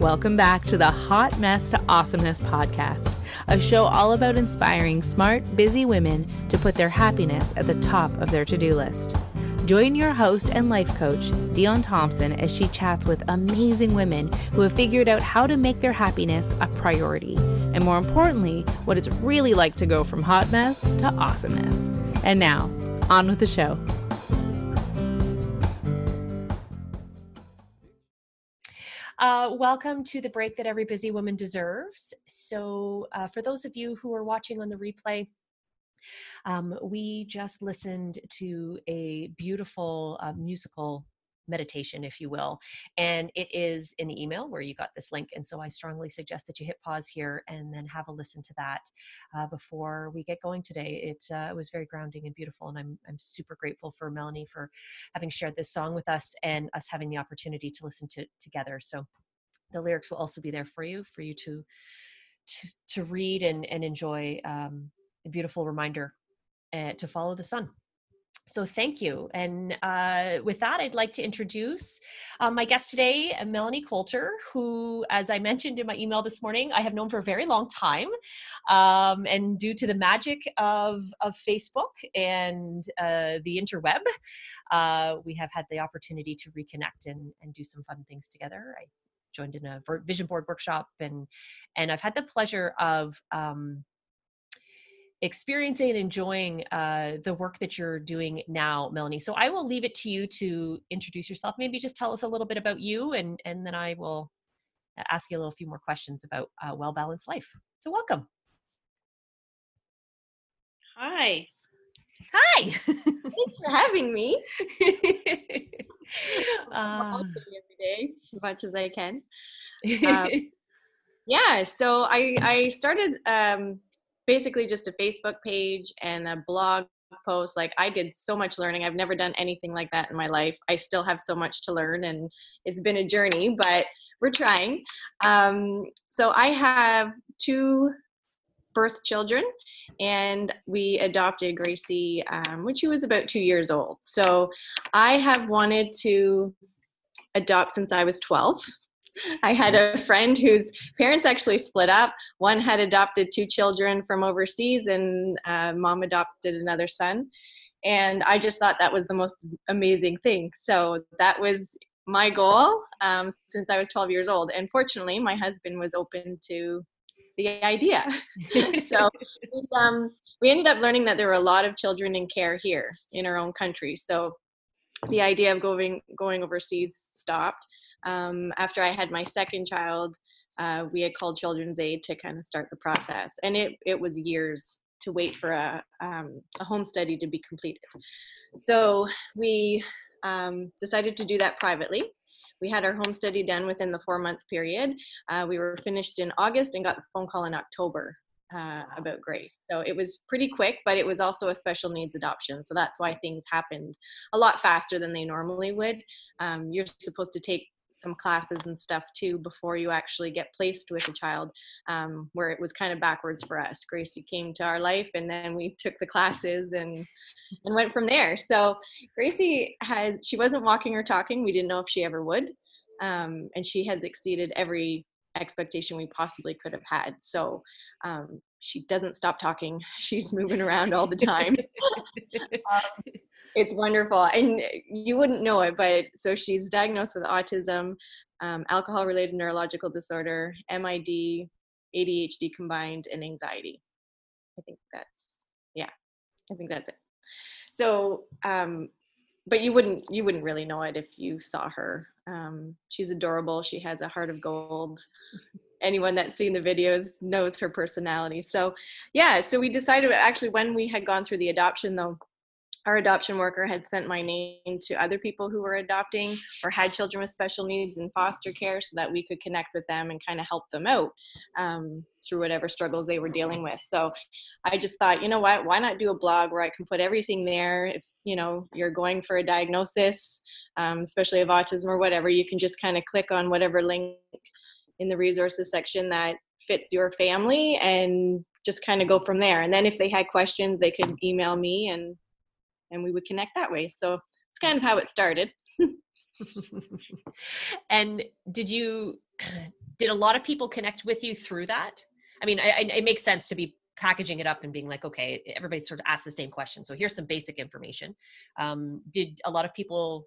Welcome back to the Hot Mess to Awesomeness podcast, a show all about inspiring smart, busy women to put their happiness at the top of their to do list. Join your host and life coach, Dionne Thomson, as she chats with amazing women who have figured out how to make their happiness a priority, and more importantly, what it's really like to go from hot mess to awesomeness. And now, on with the show. Uh, welcome to the break that every busy woman deserves. So, uh, for those of you who are watching on the replay, um, we just listened to a beautiful uh, musical meditation, if you will. And it is in the email where you got this link. And so I strongly suggest that you hit pause here and then have a listen to that uh, before we get going today. It, uh, was very grounding and beautiful. And I'm, I'm super grateful for Melanie for having shared this song with us and us having the opportunity to listen to it together. So the lyrics will also be there for you, for you to, to, to read and, and enjoy um, a beautiful reminder uh, to follow the sun so thank you. And uh, with that, I'd like to introduce um, my guest today, uh, Melanie Coulter, who, as I mentioned in my email this morning, I have known for a very long time. Um, and due to the magic of, of Facebook and uh, the interweb, uh, we have had the opportunity to reconnect and, and do some fun things together. I joined in a vision board workshop and and I've had the pleasure of um, experiencing and enjoying uh, the work that you're doing now, Melanie. So I will leave it to you to introduce yourself. Maybe just tell us a little bit about you, and and then I will ask you a little few more questions about uh, well balanced life. So welcome. Hi. Hi. Thanks for having me. uh, every day as much as I can. Um, yeah, so I I started um, basically just a Facebook page and a blog post. Like I did so much learning. I've never done anything like that in my life. I still have so much to learn and it's been a journey, but we're trying. Um, so I have two birth children and we adopted Gracie um, when she was about two years old. So I have wanted to adopt since I was 12. I had a friend whose parents actually split up. One had adopted two children from overseas, and uh, mom adopted another son. And I just thought that was the most amazing thing. So that was my goal um, since I was 12 years old. And fortunately, my husband was open to the idea. so um, we ended up learning that there were a lot of children in care here in our own country. So the idea of going going overseas stopped um, after I had my second child, uh, we had called Children's Aid to kind of start the process, and it it was years to wait for a um, a home study to be completed. So we um, decided to do that privately. We had our home study done within the four month period. Uh, we were finished in August and got the phone call in October uh, about Grace. So it was pretty quick, but it was also a special needs adoption. So that's why things happened a lot faster than they normally would. Um, you're supposed to take some classes and stuff too before you actually get placed with a child um, where it was kind of backwards for us. Gracie came to our life and then we took the classes and and went from there. So gracie has she wasn't walking or talking we didn't know if she ever would um, and she has exceeded every expectation we possibly could have had. So um, she doesn't stop talking. She's moving around all the time. Um, it's wonderful and you wouldn't know it but so she's diagnosed with autism um, alcohol related neurological disorder mid adhd combined and anxiety. I think that's yeah i think that's it. So um, but you wouldn't you wouldn't really know it if you saw her um, she's adorable she has a heart of gold anyone that's seen the videos knows her personality. So, yeah, so we decided actually when we had gone through the adoption, though, our adoption worker had sent my name to other people who were adopting or had children with special needs in foster care so that we could connect with them and kind of help them out um, through whatever struggles they were dealing with. So I just thought, you know what, why not do a blog where I can put everything there? If you know you're going for a diagnosis, um, especially of autism or whatever, you can just kind of click on whatever link in the resources section that fits your family and just kind of go from there. And then if they had questions, they could email me and and we would connect that way. So it's kind of how it started. and did you did a lot of people connect with you through that? I mean, I, I, it makes sense to be packaging it up and being like, okay, everybody sort of asks the same question. So here's some basic information. Um, did a lot of people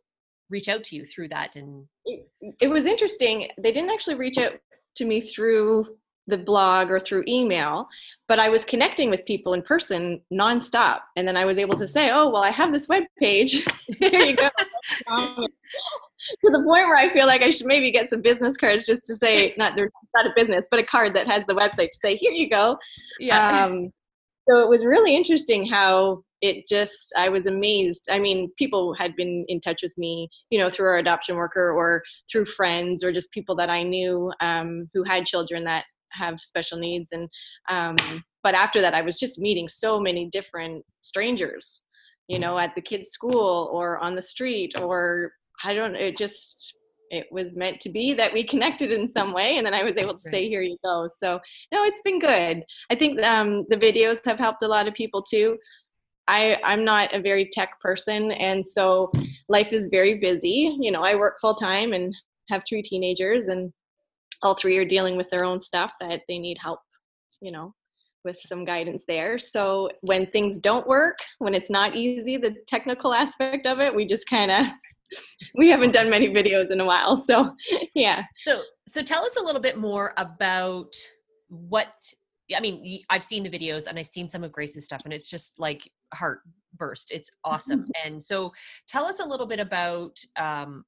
reach out to you through that? And it, it was interesting. They didn't actually reach out to me through the blog or through email, but I was connecting with people in person nonstop. And then I was able to say, oh, well, I have this web page. Here you go. to the point where I feel like I should maybe get some business cards just to say, not not a business, but a card that has the website to say, here you go. Yeah. Um, so it was really interesting how it just i was amazed i mean people had been in touch with me you know through our adoption worker or through friends or just people that i knew um, who had children that have special needs and um, but after that i was just meeting so many different strangers you know at the kids school or on the street or i don't it just it was meant to be that we connected in some way and then i was able to say here you go. So no it's been good. I think um, the videos have helped a lot of people too. I, i'm not a very tech person and so life is very busy. You know i work full time and have three teenagers and all three are dealing with their own stuff that they need help you know with some guidance there. So when things don't work when it's not easy the technical aspect of it we just kind of we haven't done many videos in a while so yeah. So so tell us a little bit more about what i mean i've seen the videos and i've seen some of grace's stuff and it's just like heart burst it's awesome. And so tell us a little bit about um,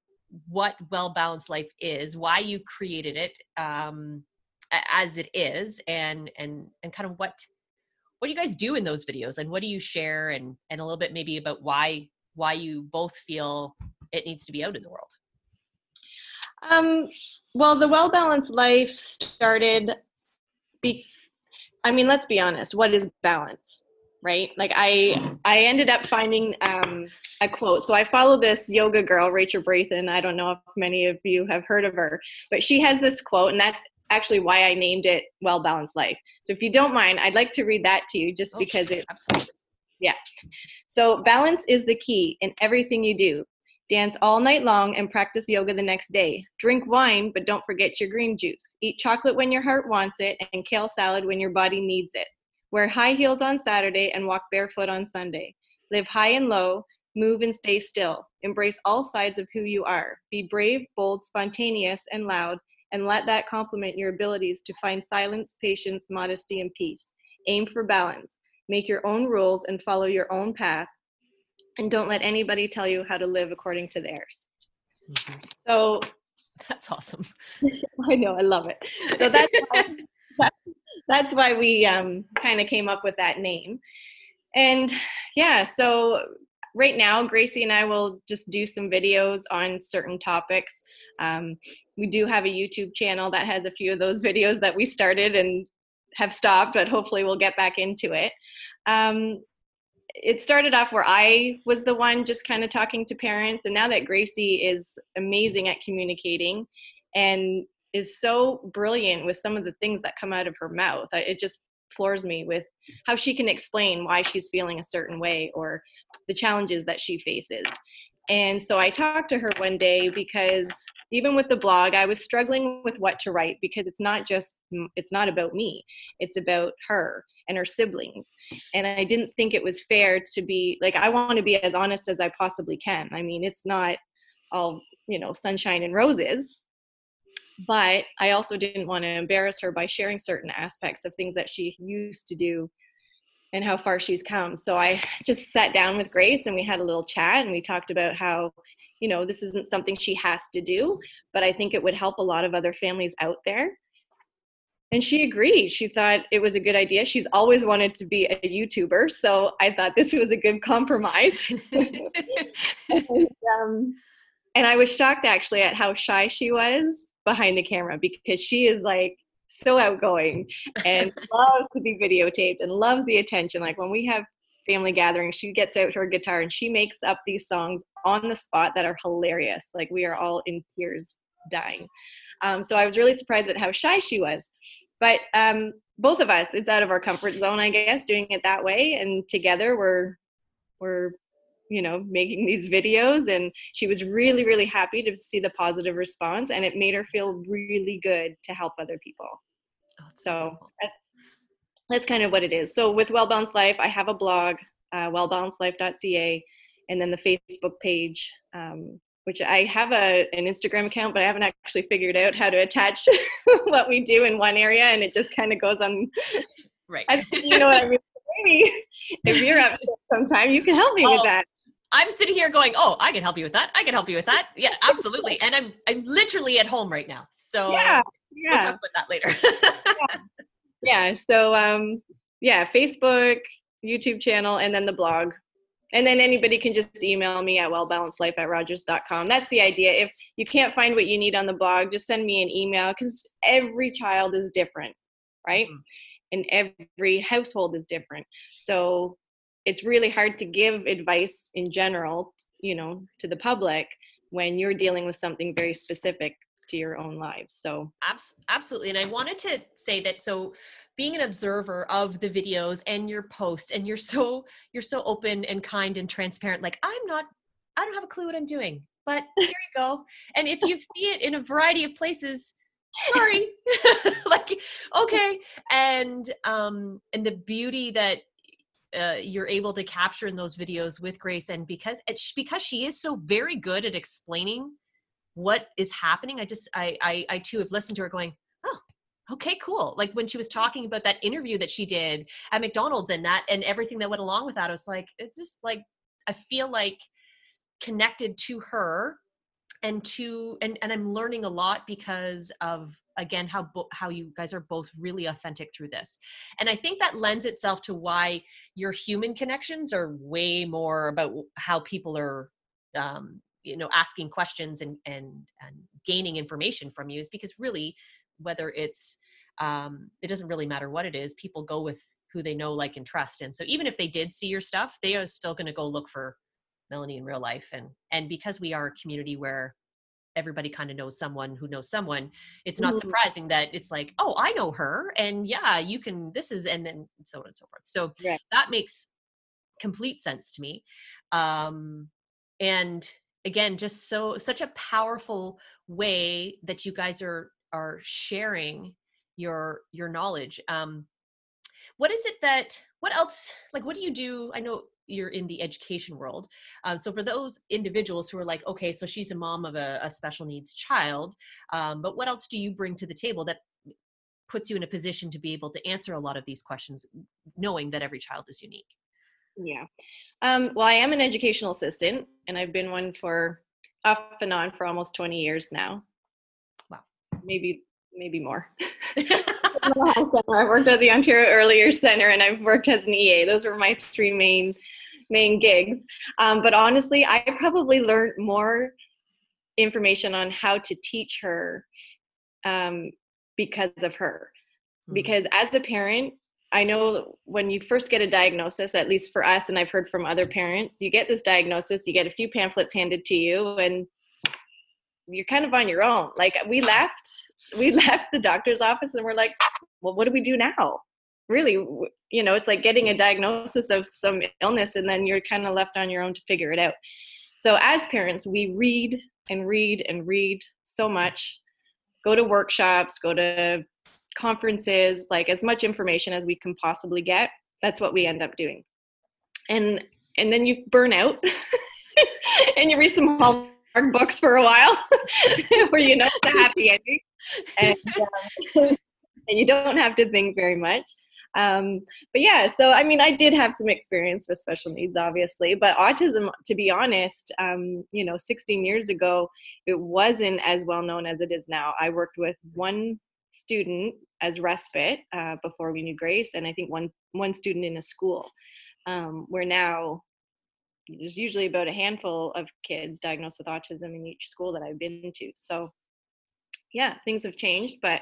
what well balanced life is why you created it um, as it is and and and kind of what what do you guys do in those videos and what do you share and and a little bit maybe about why why you both feel it needs to be out in the world. Um, well the well balanced life started be i mean let's be honest what is balance right? Like i i ended up finding um, a quote. So i follow this yoga girl rachel Brathen i don't know if many of you have heard of her but she has this quote and that's actually why i named it well balanced life. So if you don't mind i'd like to read that to you just oh, because it's absolutely. Yeah. So balance is the key in everything you do dance all night long and practice yoga the next day drink wine but don't forget your green juice eat chocolate when your heart wants it and kale salad when your body needs it Wear high heels on Saturday and walk barefoot on Sunday. Live high and low, move and stay still. Embrace all sides of who you are. Be brave, bold, spontaneous, and loud, and let that complement your abilities to find silence, patience, modesty, and peace. Aim for balance. Make your own rules and follow your own path. And don't let anybody tell you how to live according to theirs. Mm-hmm. So that's awesome. I know, I love it. So that's that's why we um, kind of came up with that name. And yeah, so right now, Gracie and I will just do some videos on certain topics. Um, we do have a YouTube channel that has a few of those videos that we started and have stopped, but hopefully we'll get back into it. Um, it started off where I was the one just kind of talking to parents, and now that Gracie is amazing at communicating and is so brilliant with some of the things that come out of her mouth. Uh, it just floors me with how she can explain why she's feeling a certain way or the challenges that she faces. And so I talked to her one day because even with the blog, I was struggling with what to write because it's not just, it's not about me, it's about her and her siblings. And I didn't think it was fair to be like, I want to be as honest as I possibly can. I mean, it's not all, you know, sunshine and roses, but I also didn't want to embarrass her by sharing certain aspects of things that she used to do and how far she's come. So I just sat down with Grace and we had a little chat and we talked about how, you know, this isn't something she has to do, but I think it would help a lot of other families out there. And she agreed. She thought it was a good idea. She's always wanted to be a YouTuber, so I thought this was a good compromise. and, um, and I was shocked actually at how shy she was behind the camera because she is like so outgoing and loves to be videotaped and loves the attention. Like when we have family gatherings, she gets out her guitar and she makes up these songs on the spot that are hilarious. Like we are all in tears dying. Um, so I was really surprised at how shy she was. But um, both of us, it's out of our comfort zone, I guess, doing it that way. And together we're we're you know making these videos and she was really really happy to see the positive response and it made her feel really good to help other people. Oh, so that's that's kind of what it is. So with well balanced life i have a blog uh, wellbalancedlife.ca and then the facebook page um, which i have a, an instagram account but i haven't actually figured out how to attach what we do in one area and it just kind of goes on. Right. I, you know what i mean? Maybe if you're up sometime you can help me oh, with that I'm sitting here going, "Oh, I can help you with that. I can help you with that." Yeah, absolutely. And I'm I'm literally at home right now, so yeah, yeah. we'll talk about that later. yeah. yeah. So um, yeah, Facebook, YouTube channel, and then the blog. And then anybody can just email me at wellbalancedlife at rogers.com. That's the idea. If you can't find what you need on the blog, just send me an email because every child is different, right? Mm-hmm. And every household is different. So it's really hard to give advice in general you know to the public when you're dealing with something very specific to your own lives so. Absolutely and i wanted to say that so being an observer of the videos and your posts and you're so you're so open and kind and transparent like i'm not i don't have a clue what i'm doing but here you go and if you see it in a variety of places sorry like okay and um and the beauty that uh, you're able to capture in those videos with Grace, and because because she is so very good at explaining what is happening, I just I, I I too have listened to her going, oh, okay, cool. Like when she was talking about that interview that she did at McDonald's and that and everything that went along with that, I was like, it's just like I feel like connected to her and to and and I'm learning a lot because of again how bo- how you guys are both really authentic through this. And i think that lends itself to why your human connections are way more about how people are um, you know asking questions and and and gaining information from you is because really whether it's um, it doesn't really matter what it is people go with who they know like and trust. And so even if they did see your stuff they are still going to go look for melanie in real life and and because we are a community where everybody kind of knows someone who knows someone it's not mm-hmm. surprising that it's like oh i know her and yeah you can this is and then so on and so forth so yeah. that makes complete sense to me um and again just so such a powerful way that you guys are are sharing your your knowledge um what is it that what else like what do you do i know you're in the education world. Um, so for those individuals who are like, okay, so she's a mom of a, a special needs child, um, but what else do you bring to the table that puts you in a position to be able to answer a lot of these questions, knowing that every child is unique? Yeah. Um, well, I am an educational assistant, and I've been one for off and on for almost 20 years now. Wow. Maybe maybe more. I worked at the Ontario Early Years Center and I've worked as an EA. Those were my three main main gigs. Um, but honestly, I probably learned more information on how to teach her um, because of her. Mm-hmm. Because as a parent, I know when you first get a diagnosis, at least for us, and I've heard from other parents, you get this diagnosis, you get a few pamphlets handed to you, and you're kind of on your own. Like we left, we left the doctor's office and we're like, well, what do we do now? Really, you know, it's like getting a diagnosis of some illness and then you're kind of left on your own to figure it out. So as parents, we read and read and read so much, go to workshops, go to conferences, like as much information as we can possibly get. That's what we end up doing. And and then you burn out and you read some Hallmark books for a while where you know the happy ending and, um, and you don't have to think very much um, but yeah so i mean i did have some experience with special needs obviously but autism to be honest um, you know 16 years ago it wasn't as well known as it is now i worked with one student as respite uh, before we knew grace and i think one one student in a school um, where now there's usually about a handful of kids diagnosed with autism in each school that I've been to. So yeah, things have changed, but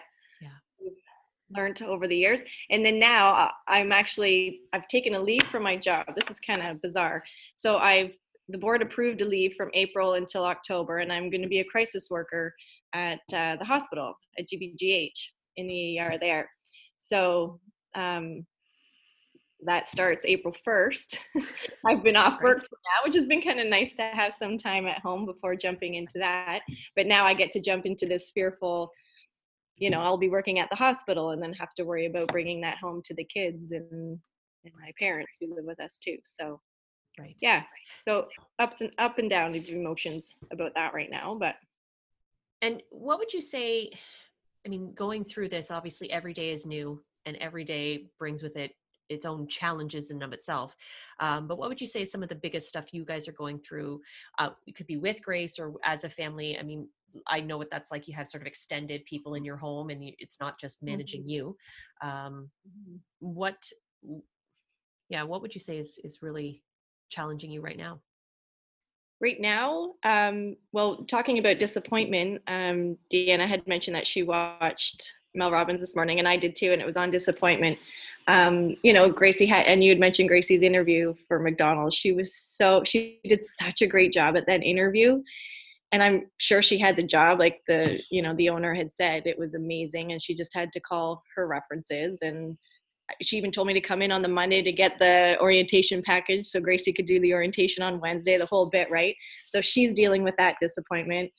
learned over the years. And then now uh, I'm actually I've taken a leave from my job. This is kind of bizarre. So I've the board approved a leave from April until October, and I'm going to be a crisis worker at uh, the hospital at GBGH in the ER there. So um, that starts April 1st. I've been off work for now, which has been kind of nice to have some time at home before jumping into that. But now I get to jump into this fearful, you know, I'll be working at the hospital and then have to worry about bringing that home to the kids and, and my parents who live with us too. So, right. Yeah. So ups and up and down of emotions about that right now. But, and what would you say? I mean, going through this, obviously every day is new and every day brings with it its own challenges in and of itself. Um, but what would you say some of the biggest stuff you guys are going through? Uh, it could be with Grace or as a family. I mean, I know what that's like. You have sort of extended people in your home, and you, it's not just managing mm-hmm. you. Um, mm-hmm. what, yeah, what would you say is is really challenging you right now? Right now, um, well, talking about disappointment, um, Dionne had mentioned that she watched Mel Robbins this morning, and I did too, and it was on disappointment. Um, you know, Gracie had, and you had mentioned Gracie's interview for McDonald's. She was so, she did such a great job at that interview. And I'm sure she had the job, like the, you know, the owner had said it was amazing, and she just had to call her references. And she even told me to come in on the Monday to get the orientation package so Gracie could do the orientation on Wednesday, the whole bit, right? So she's dealing with that disappointment.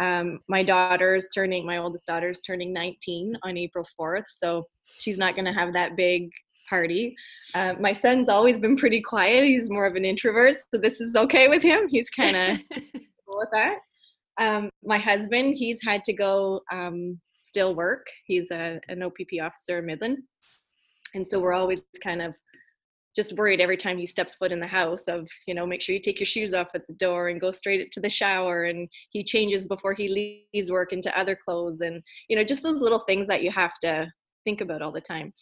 Um, my daughter's turning, my oldest daughter's turning 19 on April 4th, so she's not going to have that big party. Uh, my son's always been pretty quiet. He's more of an introvert, so this is okay with him. He's kind of cool with that. Um, my husband, he's had to go um, still work. He's a, an OPP officer in Midland. And so we're always kind of just worried every time he steps foot in the house of you know make sure you take your shoes off at the door and go straight to the shower and he changes before he leaves work into other clothes and you know just those little things that you have to think about all the time.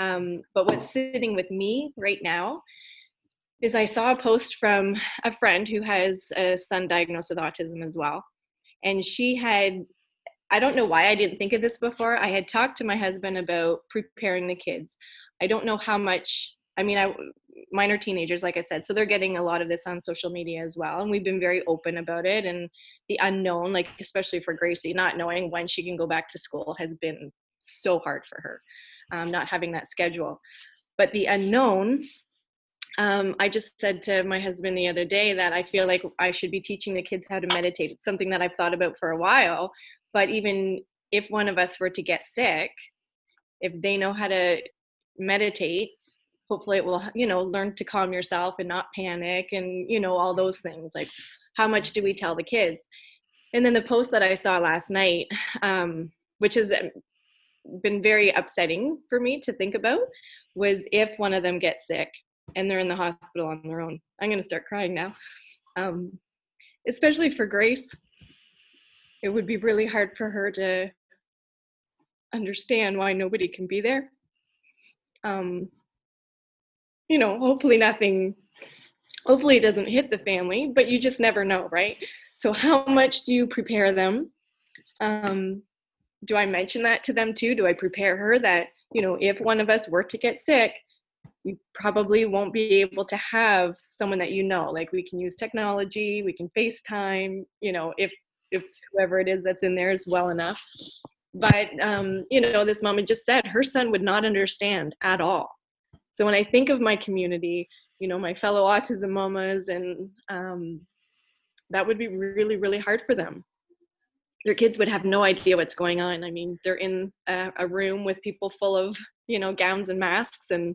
Um, but what's sitting with me right now is i saw a post from a friend who has a son diagnosed with autism as well and she had i don't know why i didn't think of this before i had talked to my husband about preparing the kids. I don't know how much I mean, I minor teenagers, like I said, so they're getting a lot of this on social media as well, and we've been very open about it. And the unknown, like especially for Gracie, not knowing when she can go back to school has been so hard for her, um, not having that schedule. But the unknown, um, I just said to my husband the other day that I feel like I should be teaching the kids how to meditate. It's something that I've thought about for a while. But even if one of us were to get sick, if they know how to meditate hopefully it will you know learn to calm yourself and not panic and you know all those things like how much do we tell the kids? And then the post that i saw last night um, which has um, been very upsetting for me to think about was if one of them gets sick and they're in the hospital on their own. I'm going to start crying now. Um, especially for grace it would be really hard for her to understand why nobody can be there. Um, you know, hopefully nothing, hopefully it doesn't hit the family, but you just never know, right? So, how much do you prepare them? Um, do I mention that to them too? Do I prepare her that, you know, if one of us were to get sick, you probably won't be able to have someone that you know. Like we can use technology, we can FaceTime, you know, if if whoever it is that's in there is well enough. But um, you know, this mom just said her son would not understand at all. So when I think of my community, you know, my fellow autism mamas, and um, that would be really, really hard for them. Their kids would have no idea what's going on. I mean, they're in a, a room with people full of, you know, gowns and masks, and,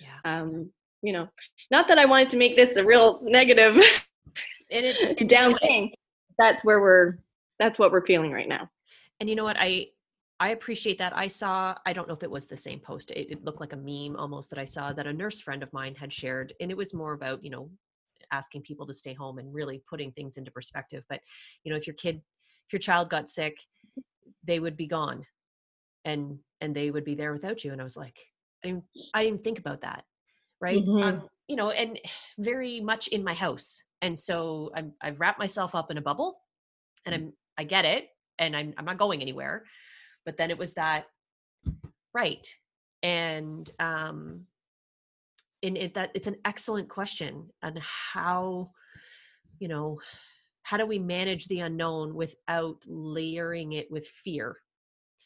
yeah. um, you know, not that I wanted to make this a real negative and it's down thing. That's where we're. That's what we're feeling right now. And you know what? I I appreciate that. I saw, I don't know if it was the same post. It, it, looked like a meme almost that I saw that a nurse friend of mine had shared. And it was more about, you know, asking people to stay home and really putting things into perspective. But, you know, if your kid, if your child got sick, they would be gone and, and they would be there without you. And I was like, I didn't, I didn't think about that. Right. Mm-hmm. Um, you know, and very much in my house. And so I'm, I've wrapped myself up in a bubble and I'm, I get it. And I'm, I'm not going anywhere but then it was that right and um in it that it's an excellent question on how you know how do we manage the unknown without layering it with fear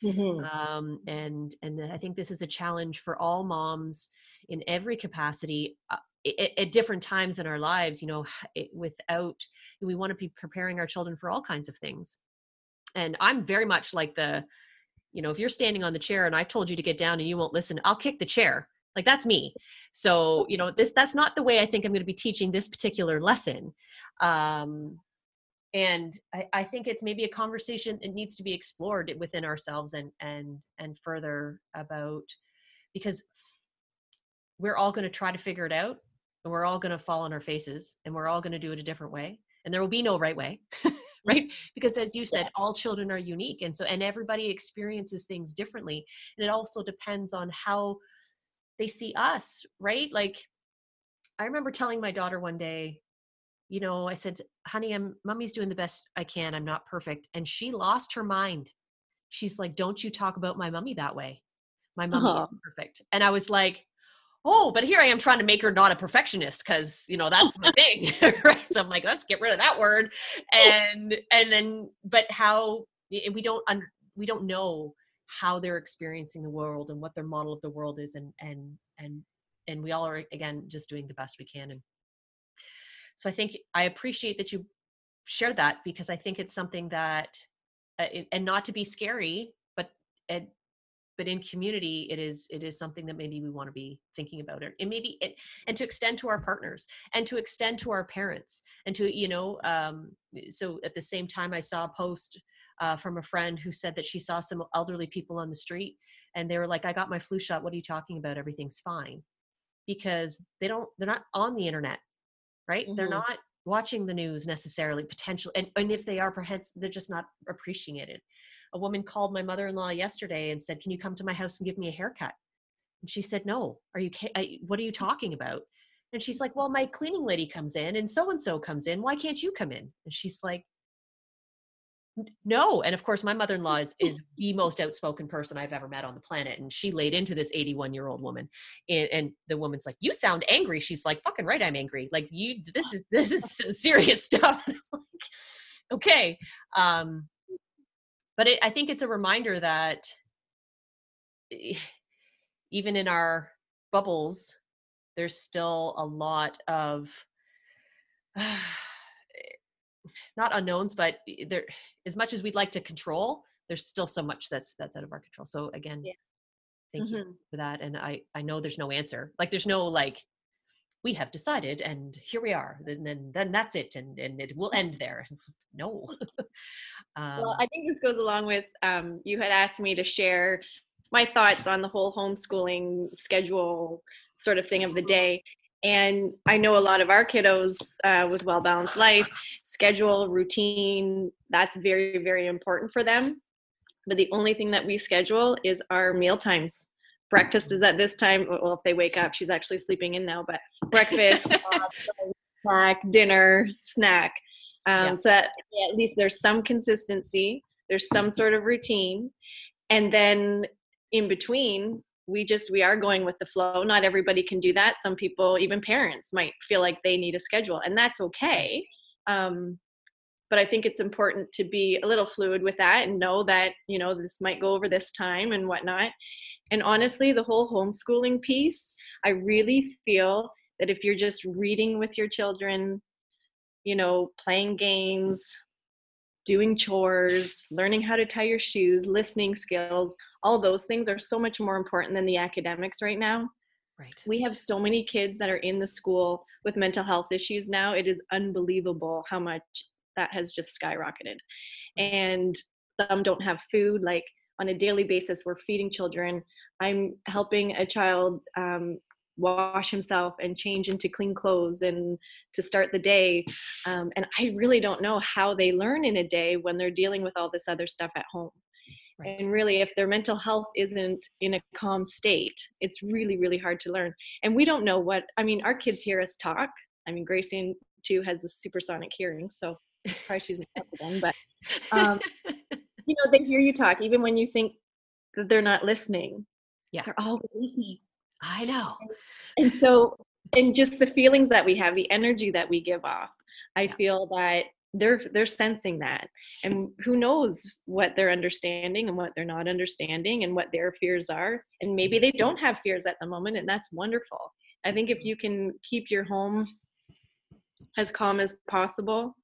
mm-hmm. um, and and i think this is a challenge for all moms in every capacity uh, at, at, different times in our lives you know it, without we want to be preparing our children for all kinds of things and i'm very much like the you know if you're standing on the chair and i've told you to get down and you won't listen i'll kick the chair. Like that's me. So you know this that's not the way i think i'm going to be teaching this particular lesson. Um and I, I think it's maybe a conversation that needs to be explored within ourselves and and and further about because we're all going to try to figure it out and we're all going to fall on our faces and we're all going to do it a different way and there will be no right way right? Because as you said all children are unique and so and everybody experiences things differently and it also depends on how they see us right? Like i remember telling my daughter one day you know i said honey i'm mommy's doing the best i can i'm not perfect and she lost her mind. She's like don't you talk about my mummy that way. My mommy uh-huh. perfect and i was like oh, but here I am trying to make her not a perfectionist because you know that's my thing, right? So I'm like, let's get rid of that word, and and then, but how we don't under, we don't know how they're experiencing the world and what their model of the world is, and and and and we all are again just doing the best we can, and so I think I appreciate that you shared that because I think it's something that, uh, and not to be scary, but it but in community it is it is something that maybe we want to be thinking about it and maybe it and to extend to our partners and to extend to our parents and to you know um so at the same time i saw a post uh, from a friend who said that she saw some elderly people on the street and they were like i got my flu shot what are you talking about? Everything's fine. Because they don't they're not on the internet right? Mm-hmm. they're not watching the news necessarily potentially and, and if they are perhaps they're just not appreciating it a woman called my mother-in-law yesterday and said, "Can you come to my house and give me a haircut?" And she said, "No. Are you? what are you talking about?" And she's like, "Well, my cleaning lady comes in, and so and so comes in. Why can't you come in?" And she's like, no and of course my mother-in-law is, is the most outspoken person i've ever met on the planet and she laid into this 81 year old woman and, and, the woman's like you sound angry. She's like fucking right i'm angry. Like you this is this is some serious stuff. Okay um but it, i think it's a reminder that even in our bubbles there's still a lot of uh, not unknowns but there as much as we'd like to control there's still so much that's that's out of our control. So again yeah. thank mm-hmm. you for that and i i know there's no answer. Like there's no like we have decided and here we are and then then that's it and and it will end there. No. Um, well i think this goes along with um, you had asked me to share my thoughts on the whole homeschooling schedule sort of thing of the day and i know a lot of our kiddos uh, with well balanced life schedule routine that's very very important for them. But the only thing that we schedule is our meal times. Breakfast is at this time well if they wake up she's actually sleeping in now but breakfast uh, snack dinner snack. Um, yeah. so that yeah, at least there's some consistency there's some sort of routine. And then in between we just we are going with the flow. Not everybody can do that. Some people even parents might feel like they need a schedule and that's okay. Um, but i think it's important to be a little fluid with that and know that you know this might go over this time and whatnot. And honestly the whole homeschooling piece i really feel that if you're just reading with your children you know playing games doing chores, learning how to tie your shoes, listening skills, all those things are so much more important than the academics right now. Right. We have so many kids that are in the school with mental health issues now. It is unbelievable how much that has just skyrocketed. And some don't have food. Like on a daily basis, we're feeding children. I'm helping a child um, wash himself and change into clean clothes and to start the day. Um, and I really don't know how they learn in a day when they're dealing with all this other stuff at home. Right. And really, if their mental health isn't in a calm state, it's really, really hard to learn. And we don't know what, I mean, our kids hear us talk. I mean, Gracie too has the supersonic hearing, so probably she's not again, but um, you know, they hear you talk even when you think that they're not listening. Yeah. They're always listening. I know. And so, and just the feelings that we have, the energy that we give off, I feel that they're they're sensing that. And who knows what they're understanding and what they're not understanding and what their fears are. And maybe they don't have fears at the moment and that's wonderful. I think if you can keep your home as calm as possible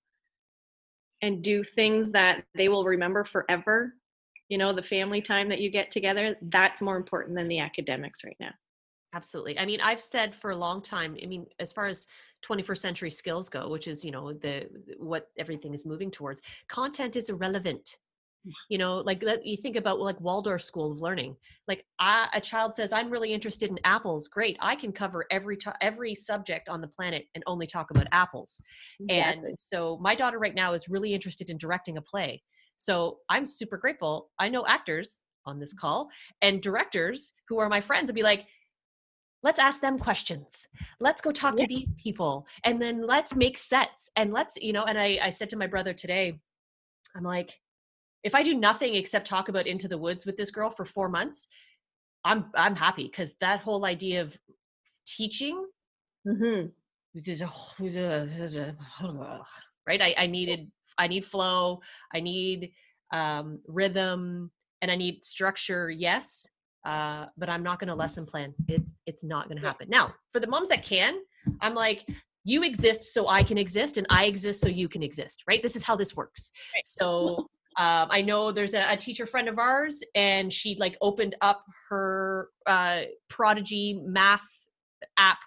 and do things that they will remember forever you know the family time that you get together that's more important than the academics right now absolutely i mean i've said for a long time i mean as far as 21st century skills go which is you know the what everything is moving towards content is irrelevant. You know like let you think about like waldorf school of learning like I, a child says i'm really interested in apples great i can cover every to- every subject on the planet and only talk about apples. Exactly. and so my daughter right now is really interested in directing a play. So i'm super grateful i know actors on this mm-hmm. call and directors who are my friends and be like let's ask them questions. Let's go talk to these people and then let's make sets and let's you know and I, I said to my brother today i'm like if i do nothing except talk about into the woods with this girl for four months i'm i'm happy because that whole idea of teaching mm-hmm. right? I, I needed i need flow i need um, rhythm and i need structure yes uh, but I'm not going to lesson plan. It's it's not going to happen. Now, for the moms that can, I'm like, you exist so I can exist, and I exist so you can exist. Right? This is how this works. Right. So. Um, I know there's a, a, teacher friend of ours, and she like opened up her uh, Prodigy math app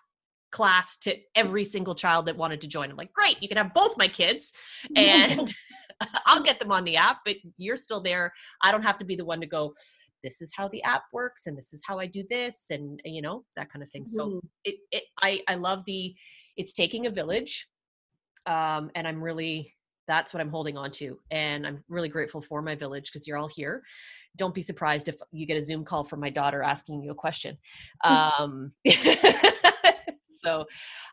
class to every single child that wanted to join. I'm like, great, you can have both my kids, and I'll get them on the app, but you're still there. I don't have to be the one to go this is how the app works and this is how I do this and you know that kind of thing. So mm-hmm. it, it I I love the it's taking a village um and I'm really that's what I'm holding on to and I'm really grateful for my village because you're all here. Don't be surprised if you get a Zoom call from my daughter asking you a question. Um so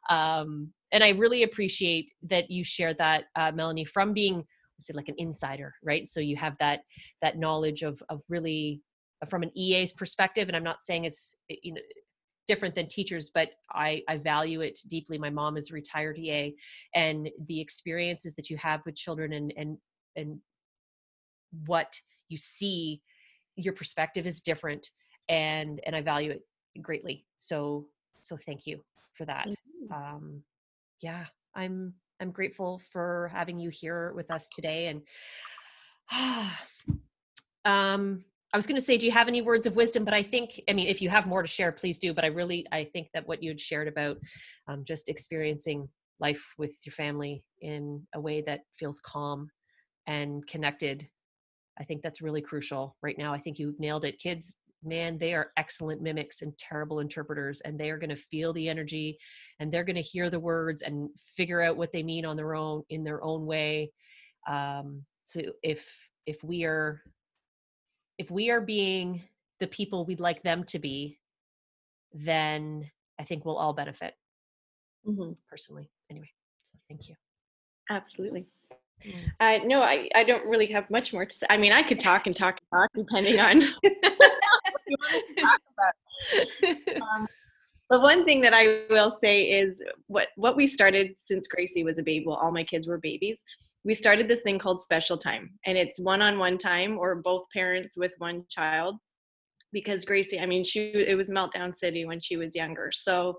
um and I really appreciate that you shared that uh, Melanie from being say like an insider right so you have that that knowledge of of really from an EA's perspective, and I'm not saying it's eh, you know different than teachers, but I, I value it deeply. My mom is a retired EA, and the experiences that you have with children and and and what you see, your perspective is different, and and I value it greatly. So so thank you for that. Um, yeah, I'm I'm grateful for having you here with us today, and um I was going to say, do you have any words of wisdom? But I think, I mean, if you have more to share, please do. But I really, I think that what you had shared about um, just experiencing life with your family in a way that feels calm and connected, I think that's really crucial right now. I think you nailed it. Kids, man, they are excellent mimics and terrible interpreters, and they are going to feel the energy and they're going to hear the words and figure out what they mean on their own in their own way. Um, so if if we are if we are being the people we'd like them to be, then I think we'll all benefit mm-hmm. personally. Anyway, thank you. Absolutely. Uh, no, I, I don't really have much more to say. I mean, I could talk and talk and talk depending on what you want to talk about. Um, but one thing that I will say is what what we started since Gracie was a baby. Well, all my kids were babies we started this thing called special time and it's one-on-one time or both parents with one child. Because gracie i mean she it was meltdown city when she was younger so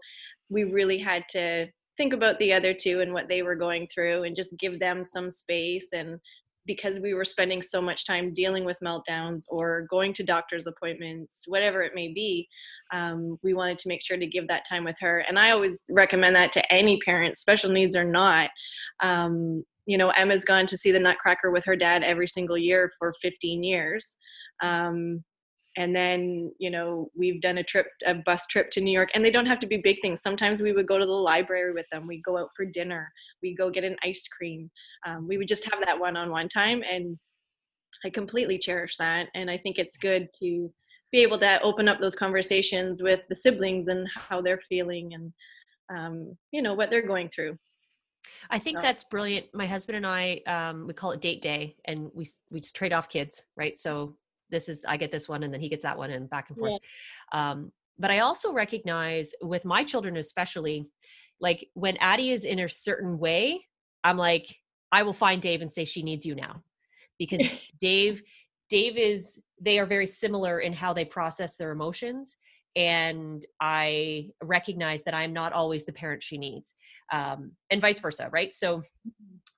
we really had to think about the other two and what they were going through and just give them some space. And because we were spending so much time dealing with meltdowns or going to doctor's appointments whatever it may be um, we wanted to make sure to give that time with her. And i always recommend that to any parent. Special needs or not um, you know emma's gone to see the nutcracker with her dad every single year for 15 years. Um, and then you know we've done a trip a bus trip to new york and they don't have to be big things. Sometimes we would go to the library with them. We go out for dinner. We go get an ice cream. Um, we would just have that one-on-one time and i completely cherish that and i think it's good to be able to open up those conversations with the siblings and how they're feeling and um, you know what they're going through I think that's brilliant. My husband and I, um, we call it date day, and we we just trade off kids, right? So this is I get this one, and then he gets that one, and back and forth. Yeah. Um, but I also recognize with my children, especially, like when Addie is in a certain way, I'm like, I will find Dave and say she needs you now because Dave Dave is they are very similar in how they process their emotions and I recognize that I'm not always the parent she needs, um, and vice versa, right? So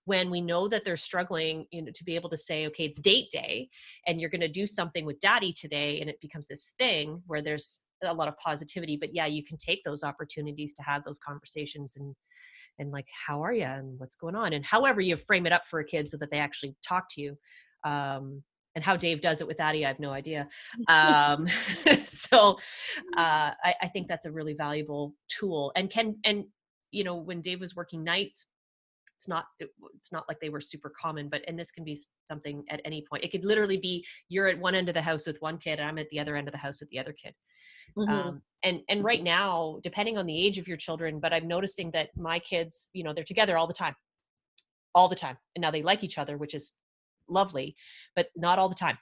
when we know that they're struggling, you know, to be able to say, okay, it's date day, and you're going to do something with daddy today, and it becomes this thing where there's a lot of positivity. But yeah, you can take those opportunities to have those conversations and and like, how are you, and what's going on, and however you frame it up for a kid so that they actually talk to you. Um, and how Dave does it with Addie, I have no idea. Um, so uh, I, I, think that's a really valuable tool. And can and you know when Dave was working nights, it's not it, it's not like they were super common, but and this can be something at any point. It could literally be you're at one end of the house with one kid, and I'm at the other end of the house with the other kid. Mm-hmm. Um, and and right now, depending on the age of your children, but I'm noticing that my kids, you know, they're together all the time all the time and now they like each other which is lovely, but not all the time.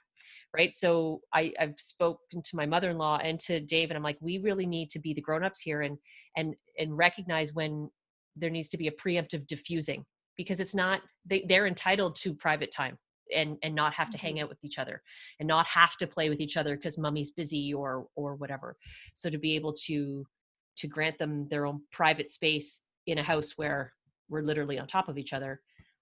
Right. So I, I've spoken to my mother-in-law and to Dave, and I'm like, we really need to be the grown-ups here and and and recognize when there needs to be a preemptive diffusing because it's not they, they're entitled to private time and and not have to hang mm-hmm. out with each other and not have to play with each other because mummy's busy or or whatever so to be able to to grant them their own private space in a house where we're literally on top of each other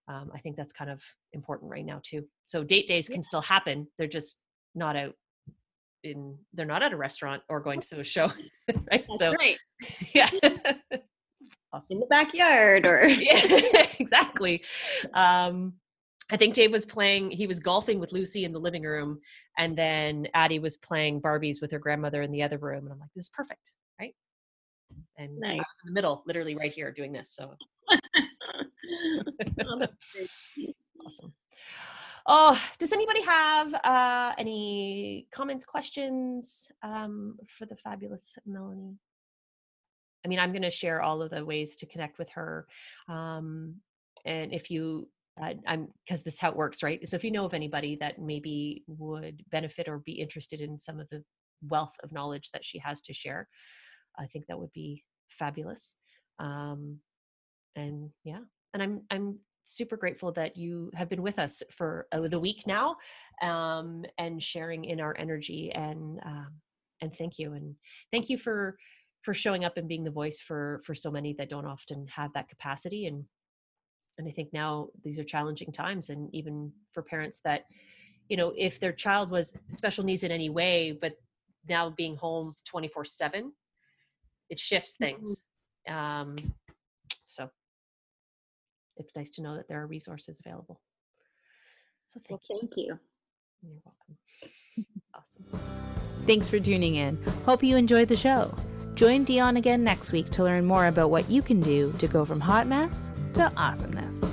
um, I think that's kind of important right now too. So date days can still happen. They're just not out in they're not at a restaurant or going to a show. right. That's so right. Yeah. awesome. In the backyard or yeah, exactly. Um I think Dave was playing, he was golfing with Lucy in the living room, and then Addie was playing Barbies with her grandmother in the other room. And I'm like, this is perfect, right? And nice. I was in the middle, literally right here doing this. So oh, awesome. Oh, does anybody have uh, any comments, questions um, for the fabulous Melanie? I mean, I'm going to share all of the ways to connect with her. Um, and if you, uh, I'm because this is how it works, right? So if you know of anybody that maybe would benefit or be interested in some of the wealth of knowledge that she has to share, I think that would be fabulous. Um, and yeah, and I'm I'm super grateful that you have been with us for uh, the week now um, and sharing in our energy and um, and thank you and thank you for for showing up and being the voice for for so many that don't often have that capacity and and I think now these are challenging times and even for parents that you know if their child was special needs in any way but now being home 24 7 it shifts mm-hmm. things um it's nice to know that there are resources available. So thank well, you. Thank you. You're welcome. awesome. Thanks for tuning in. Hope you enjoyed the show. Join Dionne again next week to learn more about what you can do to go from hot mess to awesomeness.